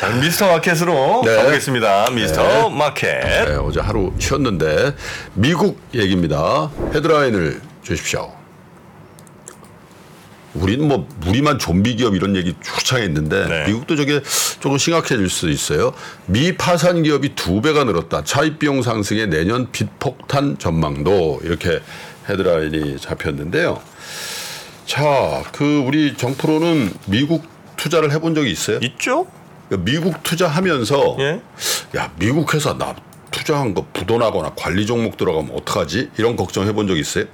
자, 미스터 마켓으로 네. 가보겠습니다. 미스터 마켓. 네, 어제 하루 쉬었는데 미국 얘기입니다. 헤드라인을 주십시오. 우리는 뭐 무리만 좀비 기업 이런 얘기 추창했는데 네. 미국도 저게 조금 심각해질 수 있어요. 미 파산 기업이 두 배가 늘었다. 차입 비용 상승에 내년 빚 폭탄 전망도 이렇게 헤드라인이 잡혔는데요. 자, 그 우리 정프로는 미국 투자를 해본 적이 있어요? 있죠? 미국 투자하면서 예. 야 미국 회사 나 투자한 거 부도나거나 관리 종목 들어가면 어떡하지? 이런 걱정 해본 적 있어요?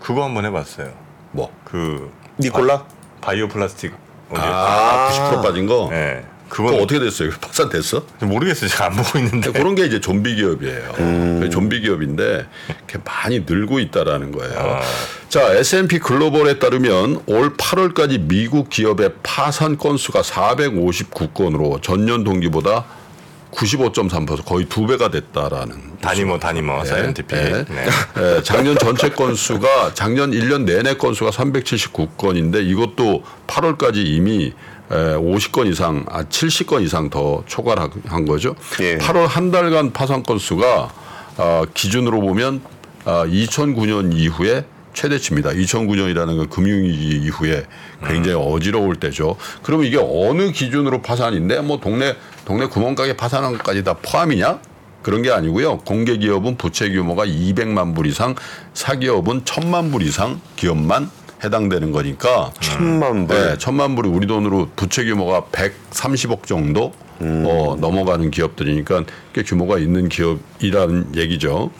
그거 한번 해봤어요. 뭐? 그 니콜라? 바이오 플라스틱. 어디? 아, 90% 빠진 거? 네. 그거 그건 어떻게 됐어요? 파산 됐어? 모르겠어요. 제가 안 보고 있는데. 그런 게 이제 좀비 기업이에요. 좀비 기업인데 이렇게 많이 늘고 있다라는 거예요. 자, S&P 글로벌에 따르면 올 8월까지 미국 기업의 파산 건수가 459건으로 전년 동기보다 95.3% 거의 두 배가 됐다라는 다니모 다니모 사이언티픽. 네. 네. 예, 작년 전체 건수가 작년 1년 내내 건수가 379건인데 이것도 8월까지 이미 에, 50건 이상, 아 70건 이상 더 초과한 거죠. 예. 8월 한 달간 파산 건수가 아, 기준으로 보면 아, 2009년 이후에 최대치입니다. 2009년이라는 건 금융위기 이후에 굉장히 어지러울 때죠. 그러면 이게 어느 기준으로 파산인데 뭐 동네 동네 구멍가게 파산한 것까지 다 포함이냐? 그런 게 아니고요. 공개 기업은 부채 규모가 200만 불 이상, 사기업은 1000만 불 이상 기업만 해당되는 거니까 천만 불. 네, 천만 불이 우리 돈으로 부채 규모가 130억 정도 어, 넘어가는 기업들이니까 꽤 규모가 있는 기업이라는 얘기죠.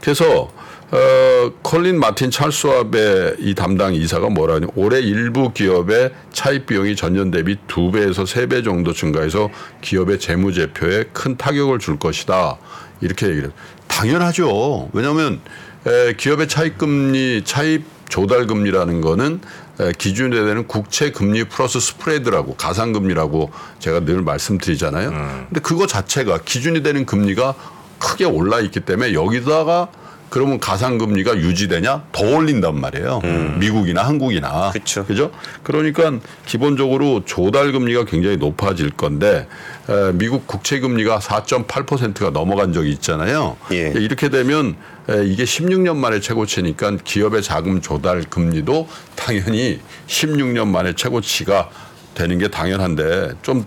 그래서 어, 컬린 마틴 찰스왑의 이 담당 이사가 뭐라니 올해 일부 기업의 차입 비용이 전년 대비 두 배에서 세 배 정도 증가해서 기업의 재무제표에 큰 타격을 줄 것이다. 이렇게 얘기를. 당연하죠. 왜냐하면 에, 기업의 차입 금리, 차입 조달 금리라는 거는 에, 기준에 되는 국채 금리 플러스 스프레드라고 가상 금리라고 제가 늘 말씀드리잖아요. 근데 그거 자체가 기준이 되는 금리가 크게 올라 있기 때문에 여기다가 그러면 가상 금리가 유지되냐? 더 올린단 말이에요. 미국이나 한국이나. 그쵸. 그죠? 그러니까 기본적으로 조달 금리가 굉장히 높아질 건데 에, 미국 국채 금리가 4.8%가 넘어간 적이 있잖아요. 예. 이렇게 되면 에, 이게 16년 만에 최고치니까 기업의 자금 조달 금리도 당연히 16년 만에 최고치가 되는 게 당연한데 좀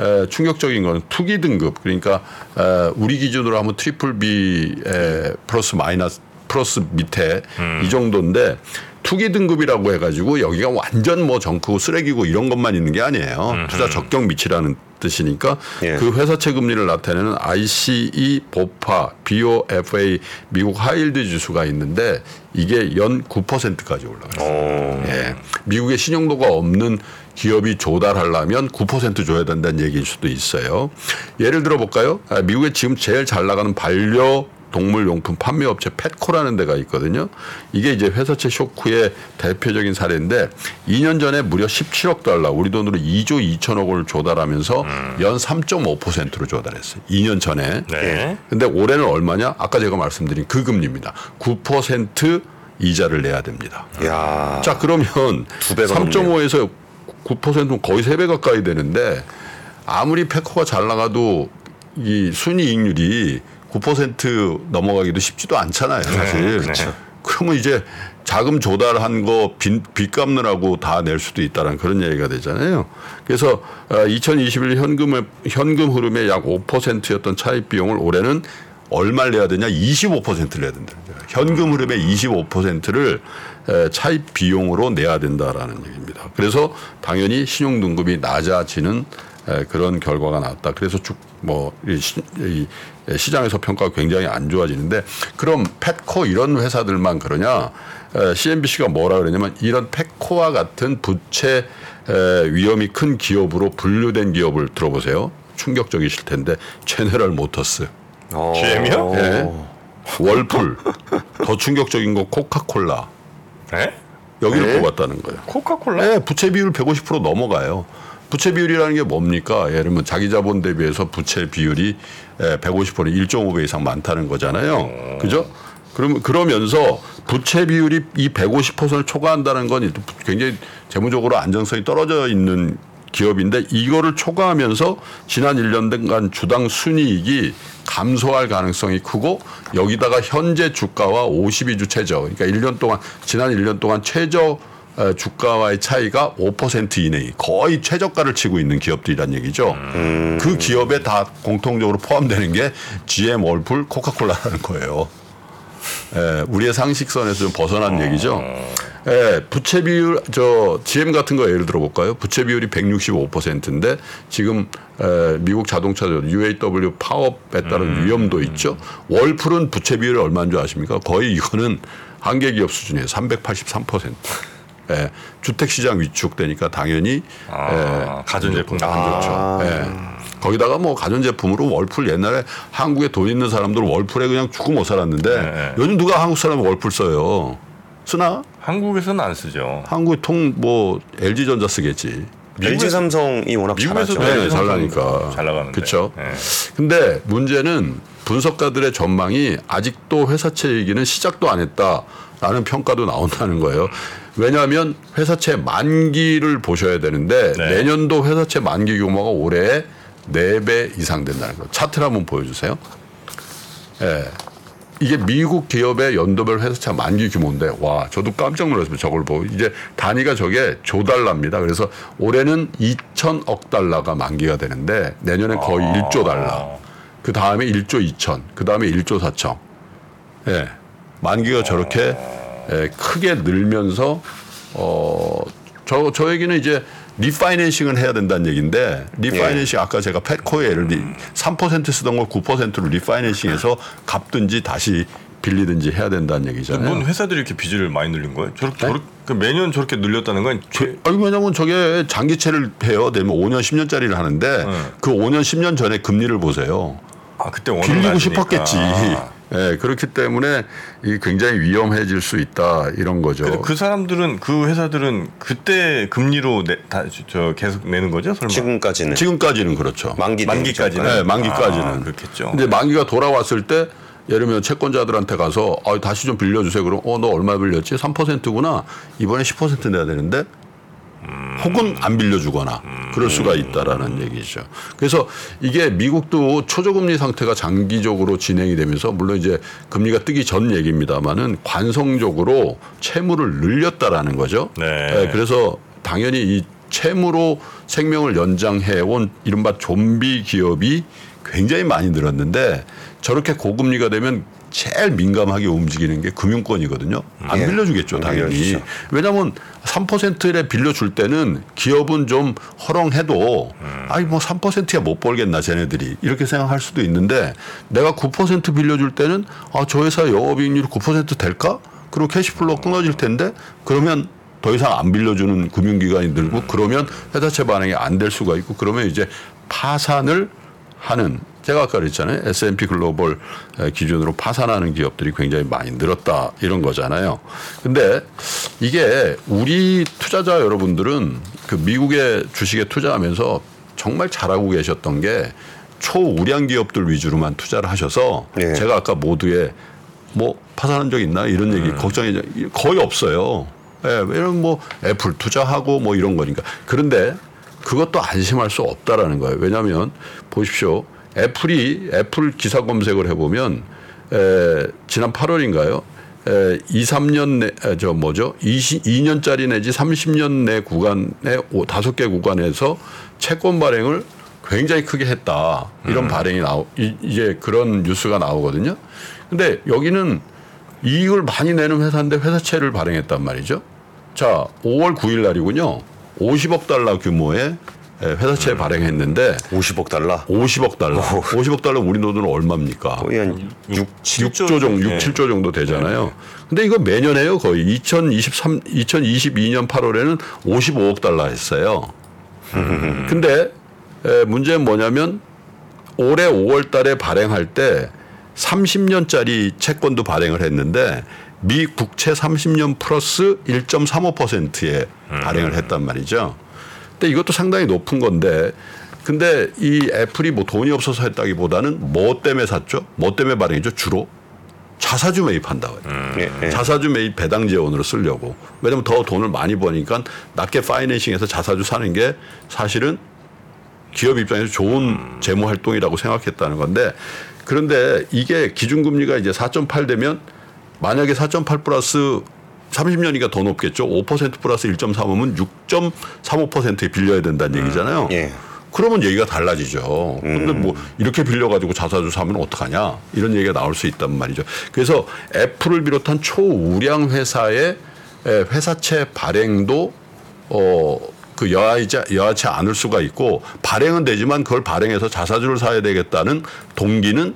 에, 충격적인 거는 투기 등급 그러니까 에, 우리 기준으로 하면 triple B 에, 플러스 마이너스 플러스 밑에 이 정도인데 투기 등급이라고 해가지고 여기가 완전 뭐 정크고 쓰레기고 이런 것만 있는 게 아니에요. 투자 적격 밑이라는 뜻이니까 예. 그 회사채 금리를 나타내는 ICE, BofA, BOFA 미국 high yield 지수가 있는데 이게 연 9%까지 올라갔어요. 예. 미국의 신용도가 없는 기업이 조달하려면 9% 줘야 된다는 얘기일 수도 있어요. 예를 들어 볼까요? 아, 미국에 지금 제일 잘 나가는 반려 동물 용품 판매 업체 펫코라는 데가 있거든요. 이게 이제 회사채 쇼크의 대표적인 사례인데 2년 전에 무려 17억 달러, 우리 돈으로 2조 2천억 원을 조달하면서 연 3.5%로 조달했어요. 2년 전에. 네. 근데 올해는 얼마냐? 아까 제가 말씀드린 그 금리입니다. 9% 이자를 내야 됩니다. 야. 자 그러면 두 배가 3.5에서 9%면 거의 세 배 가까이 되는데 아무리 페코가 잘 나가도 이 순이익률이 9% 넘어가기도 쉽지도 않잖아요, 사실. 그렇죠. 그러면 이제 자금 조달한 거 빚, 빚 갚느라고 다 낼 수도 있다는 그런 얘기가 되잖아요. 그래서 2021 현금 현금 흐름의 약 5%였던 차입 비용을 올해는 얼마를 내야 되냐? 25%를 내야 된다. 현금 흐름의 25%를 차입 비용으로 내야 된다라는 얘기입니다. 그래서 당연히 신용 등급이 낮아지는 에, 그런 결과가 나왔다. 그래서 쭉뭐 시장에서 평가가 굉장히 안 좋아지는데 그럼 펫코 이런 회사들만 그러냐? 에, CNBC가 뭐라 그러냐면 이런 펫코와 같은 부채 에, 위험이 큰 기업으로 분류된 기업을 들어보세요. 충격적이실 텐데 제네럴 모터스, 어. GM이요? 예. 월풀, 더 충격적인 거 코카콜라 네? 여기를 네? 뽑았다는 거예요. 코카콜라? 네, 부채 비율 150% 넘어가요. 부채 비율이라는 게 뭡니까? 예를 들면 자기 자본 대비해서 부채 비율이 150% 1.5배 이상 많다는 거잖아요. 그죠? 그럼 그러면서 부채 비율이 이 150%를 초과한다는 건 굉장히 재무적으로 안정성이 떨어져 있는 기업인데 이거를 초과하면서 지난 1년간 주당 순이익이 감소할 가능성이 크고 여기다가 현재 주가와 52주 최저 그러니까 1년 동안 지난 1년 동안 최저 어, 주가와의 차이가 5% 이내에 거의 최저가를 치고 있는 기업들이란 얘기죠. 그 기업에 다 공통적으로 포함되는 게 GM, 월풀, 코카콜라라는 거예요. 예, 우리의 상식선에서 좀 벗어난 얘기죠. 예, 부채 비율 저 GM 같은 거 예를 들어 볼까요? 부채 비율이 165%인데 지금 에, 미국 자동차들 UAW 파업에 따른 위험도 있죠. 월풀은 부채 비율이 얼마인 줄 아십니까? 거의 이거는 한계 기업 수준이에요. 383%. 예, 주택 시장 위축되니까 당연히 아, 가전제품 안 좋죠. 예. 거기다가 뭐 가전제품으로 월풀 옛날에 한국에 돈 있는 사람들 월풀에 그냥 죽고 못 살았는데 네. 요즘 누가 한국 사람이 월풀 써요? 쓰나? 한국에서는 안 쓰죠. 한국에 통뭐 LG 전자 쓰겠지. LG 삼성이 워낙 미국에서도 잘하죠. 네, 잘 나니까. 잘 나가는데. 그쵸. 네. 근데 문제는 분석가들의 전망이 아직도 회사채 얘기는 시작도 안 했다라는 평가도 나온다는 거예요. 왜냐하면 회사채 만기를 보셔야 되는데 네. 내년도 회사채 만기 규모가 올해 4배 이상 된다는 거예요. 차트를 한번 보여주세요. 예. 이게 미국 기업의 연도별 회사채 만기 규모인데 와 저도 깜짝 놀랐습니다. 저걸 보고 이제 단위가 저게 조달러입니다. 그래서 올해는 2천억 달러가 만기가 되는데 내년에 거의 아. 1조 달러. 그 다음에 1조 2천. 그 다음에 1조 4천. 예. 만기가 저렇게 예, 크게 늘면서 어 저 저에게는 이제 refinancing을 해야 된다는 얘기인데 refinancing 아까 제가 들3% 쓰던 걸 9%로 refinancing해서 갚든지 다시 빌리든지 해야 된다는 얘기잖아요. 뭔 회사들이 이렇게 빚을 많이 늘린 거예요? 저렇게 저렇게 그 매년 저렇게 늘렸다는 건 최- 아니 왜냐면 저게 장기채를 해요. 되면 5년 10년짜리를 하는데 그 5년 10년 전에 금리를 보세요. 아 그때 빌리고. 싶었겠지. 예, 그렇기 때문에 이 굉장히 위험해질 수 있다 이런 거죠. 그 사람들은 그 회사들은 그때 금리로 내, 다, 저 계속 내는 거죠? 설마? 지금까지는 지금까지는 그렇죠. 만기 만기까지는? 네, 만기까지는. 아, 그렇겠죠. 근데 만기가 돌아왔을 때 예를 들면 채권자들한테 가서 아, 다시 좀 빌려주세요. 그럼 어, 너 얼마 빌렸지? 3%구나. 이번에 10% 내야 되는데 혹은 안 빌려주거나 그럴 수가 있다라는 얘기죠. 그래서 이게 미국도 초저금리 상태가 장기적으로 진행이 되면서 물론 이제 금리가 뜨기 전 얘기입니다만은 관성적으로 채무를 늘렸다라는 거죠. 네. 그래서 당연히 이 채무로 생명을 연장해 온 이른바 좀비 기업이 굉장히 많이 늘었는데 저렇게 고금리가 되면 제일 민감하게 움직이는 게 금융권이거든요. 안 예. 빌려주겠죠, 안 당연히. 빌려주죠. 왜냐하면 3%에 빌려줄 때는 기업은 좀 허렁해도 아니 뭐 3%야 못 벌겠나 쟤네들이 이렇게 생각할 수도 있는데 내가 9% 빌려줄 때는 아 저 회사 영업이익률 9% 될까? 그리고 캐시플로 끊어질 텐데 그러면 더 이상 안 빌려주는 금융기관이 늘고 그러면 회사채 반응이 안 될 수가 있고 그러면 이제 파산을 하는 제가 아까 그랬잖아요. S&P 글로벌 기준으로 파산하는 기업들이 굉장히 많이 늘었다 이런 거잖아요. 근데 이게 우리 투자자 여러분들은 그 미국의 주식에 투자하면서 정말 잘하고 계셨던 게 초우량 기업들 위주로만 투자를 하셔서 예. 제가 아까 모두에 뭐 파산한 적 있나 이런 얘기 걱정이 거의 없어요. 예, 왜냐면 뭐 애플 투자하고 뭐 이런 거니까. 그런데 그것도 안심할 수 없다라는 거예요. 왜냐하면 보십시오. 애플이 애플 기사 검색을 해보면 에, 지난 8월인가요? 에, 2, 3년 내, 에, 저 뭐죠? 20, 2년짜리 내지 30년 내 구간에 오- 다섯 개 구간에서 채권 발행을 굉장히 크게 했다. 이런 발행이 나오, 이, 이제 그런 뉴스가 나오거든요. 근데 여기는 이익을 많이 내는 회사인데 회사채를 발행했단 말이죠. 자, 5월 9일 날이군요. 50억 달러 규모의 에, 회사채 발행했는데 50억 달러. 50억 달러. 50억 달러 우리 돈으로 얼마입니까? 거의 한 6, 6조 정도, 6, 네. 7조 정도 되잖아요. 근데 이거 매년 해요, 거의. 2023, 2022년 8월에는 55억 달러 했어요. 근데 에, 문제는 뭐냐면 올해 5월 달에 발행할 때 30년짜리 채권도 발행을 했는데 미 국채 30년 플러스 1.35%에 발행을 했단 말이죠. 근데 이것도 상당히 높은 건데 근데 이 애플이 뭐 돈이 없어서 했다기보다는 뭐 때문에 샀죠? 뭐 때문에 발행했죠? 주로 자사주 매입한다고 해요. 예, 예. 자사주 매입 배당 지원으로 쓰려고. 왜냐면 더 돈을 많이 버니까 낮게 파이낸싱해서 자사주 사는 게 사실은 기업 입장에서 좋은 재무 활동이라고 생각했다는 건데 그런데 이게 기준금리가 이제 4.8 되면 만약에 4.8 플러스 30년이니까 더 높겠죠. 5% 플러스 1.35면 6.35%에 빌려야 된다는 얘기잖아요. 예. 그러면 얘기가 달라지죠. 근데 뭐 이렇게 빌려가지고 자사주 사면 어떡하냐 이런 얘기가 나올 수 있단 말이죠. 그래서 애플을 비롯한 초우량 회사의 에, 회사채 발행도 어 그 여하지 여하치 않을 수가 있고 발행은 되지만 그걸 발행해서 자사주를 사야 되겠다는 동기는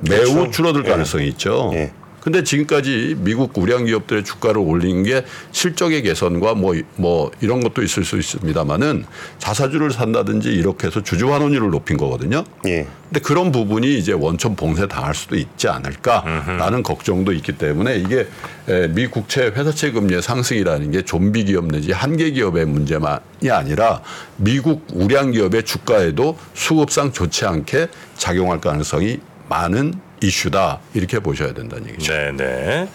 매우 그렇죠. 줄어들 예. 가능성이 있죠. 예. 근데 지금까지 미국 우량 기업들의 주가를 올린 게 실적의 개선과 뭐, 뭐 이런 것도 있을 수 있습니다만은 자사주를 산다든지 이렇게 해서 주주 환원율을 높인 거거든요. 예. 근데 그런 부분이 이제 원천 봉쇄 당할 수도 있지 않을까라는 걱정도 있기 때문에 이게 에, 미 국채 회사채 금리의 상승이라는 게 좀비 기업 내지 한계 기업의 문제만이 아니라 미국 우량 기업의 주가에도 수급상 좋지 않게 작용할 가능성이 많은 이슈다 이렇게 보셔야 된다는 얘기죠. 네, 네.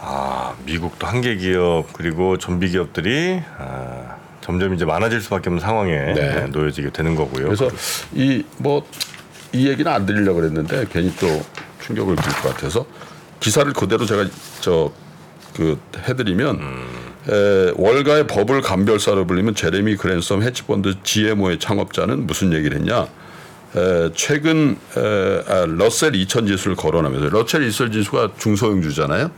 아, 미국도 한계 기업 그리고 좀비 기업들이 아, 점점 이제 많아질 수밖에 없는 상황에 네. 놓여지게 되는 거고요. 그래서 이 뭐 이 얘기는 안 드리려고 그랬는데 괜히 또 충격을 줄 것 같아서 기사를 그대로 제가 저 그 해드리면 에, 월가의 버블 감별사로 불리면 제레미 그랜섬 헤지펀드 GMO의 창업자는 무슨 얘기를 했냐? 에, 최근 에, 아, 러셀 2000 지수를 거론하면서 러셀 2000 지수가 중소형주잖아요.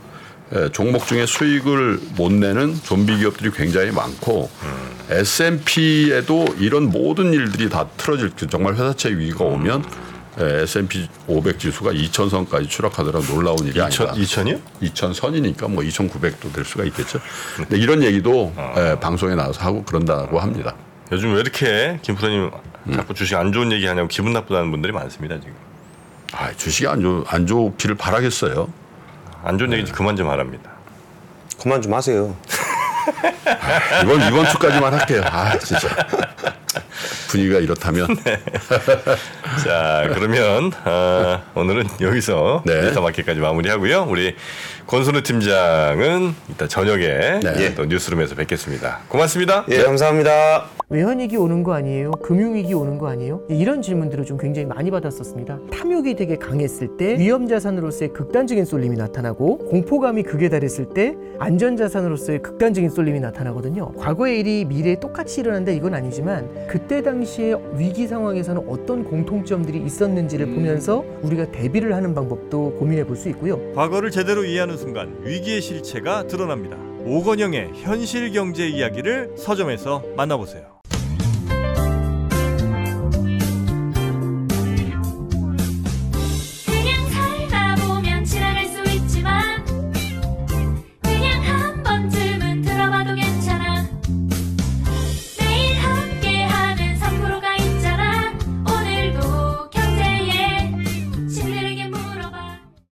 에, 종목 중에 수익을 못 내는 좀비 기업들이 굉장히 많고 S&P에도 이런 모든 일들이 다 틀어질 그 정말 회사채 위기가 오면 에, S&P 500 지수가 2000선까지 추락하더라 놀라운 일이 2000, 아니다. 2000이요? 2000선이니까 뭐 2900도 될 수가 있겠죠. 근데 이런 얘기도 에, 방송에 나와서 하고 그런다고 합니다. 요즘 왜 이렇게 김 프로님 자꾸 주식 안 좋은 얘기 하냐고 기분 나쁘다는 분들이 많습니다 지금. 아, 주식이 안, 좋, 안 좋기를 바라겠어요. 안 좋은 얘기 그만 좀 하랍니다. 그만 좀 하세요. 이번 이번 주까지만 할게요. 아 진짜 분위기가 이렇다면 자 그러면 아, 오늘은 여기서 네. 데이터 마켓까지 마무리하고요. 우리 권순우 팀장은 이따 저녁에 네. 또 뉴스룸에서 뵙겠습니다. 고맙습니다. 예, 감사합니다. 외환위기 오는 거 아니에요? 금융위기 오는 거 아니에요? 이런 질문들을 좀 굉장히 많이 받았었습니다. 탐욕이 되게 강했을 때 위험자산으로서의 극단적인 쏠림이 나타나고 공포감이 극에 달했을 때 안전자산으로서의 극단적인 쏠림이 나타나거든요. 과거의 일이 미래에 똑같이 일어난다 이건 아니지만 그때 당시에 위기 상황에서는 어떤 공통점들이 있었는지를 보면서 우리가 대비를 하는 방법도 고민해 볼 수 있고요. 과거를 제대로 이해하는 순간 위기의 실체가 드러납니다. 오건영의 현실 경제 이야기를 서점에서 만나보세요.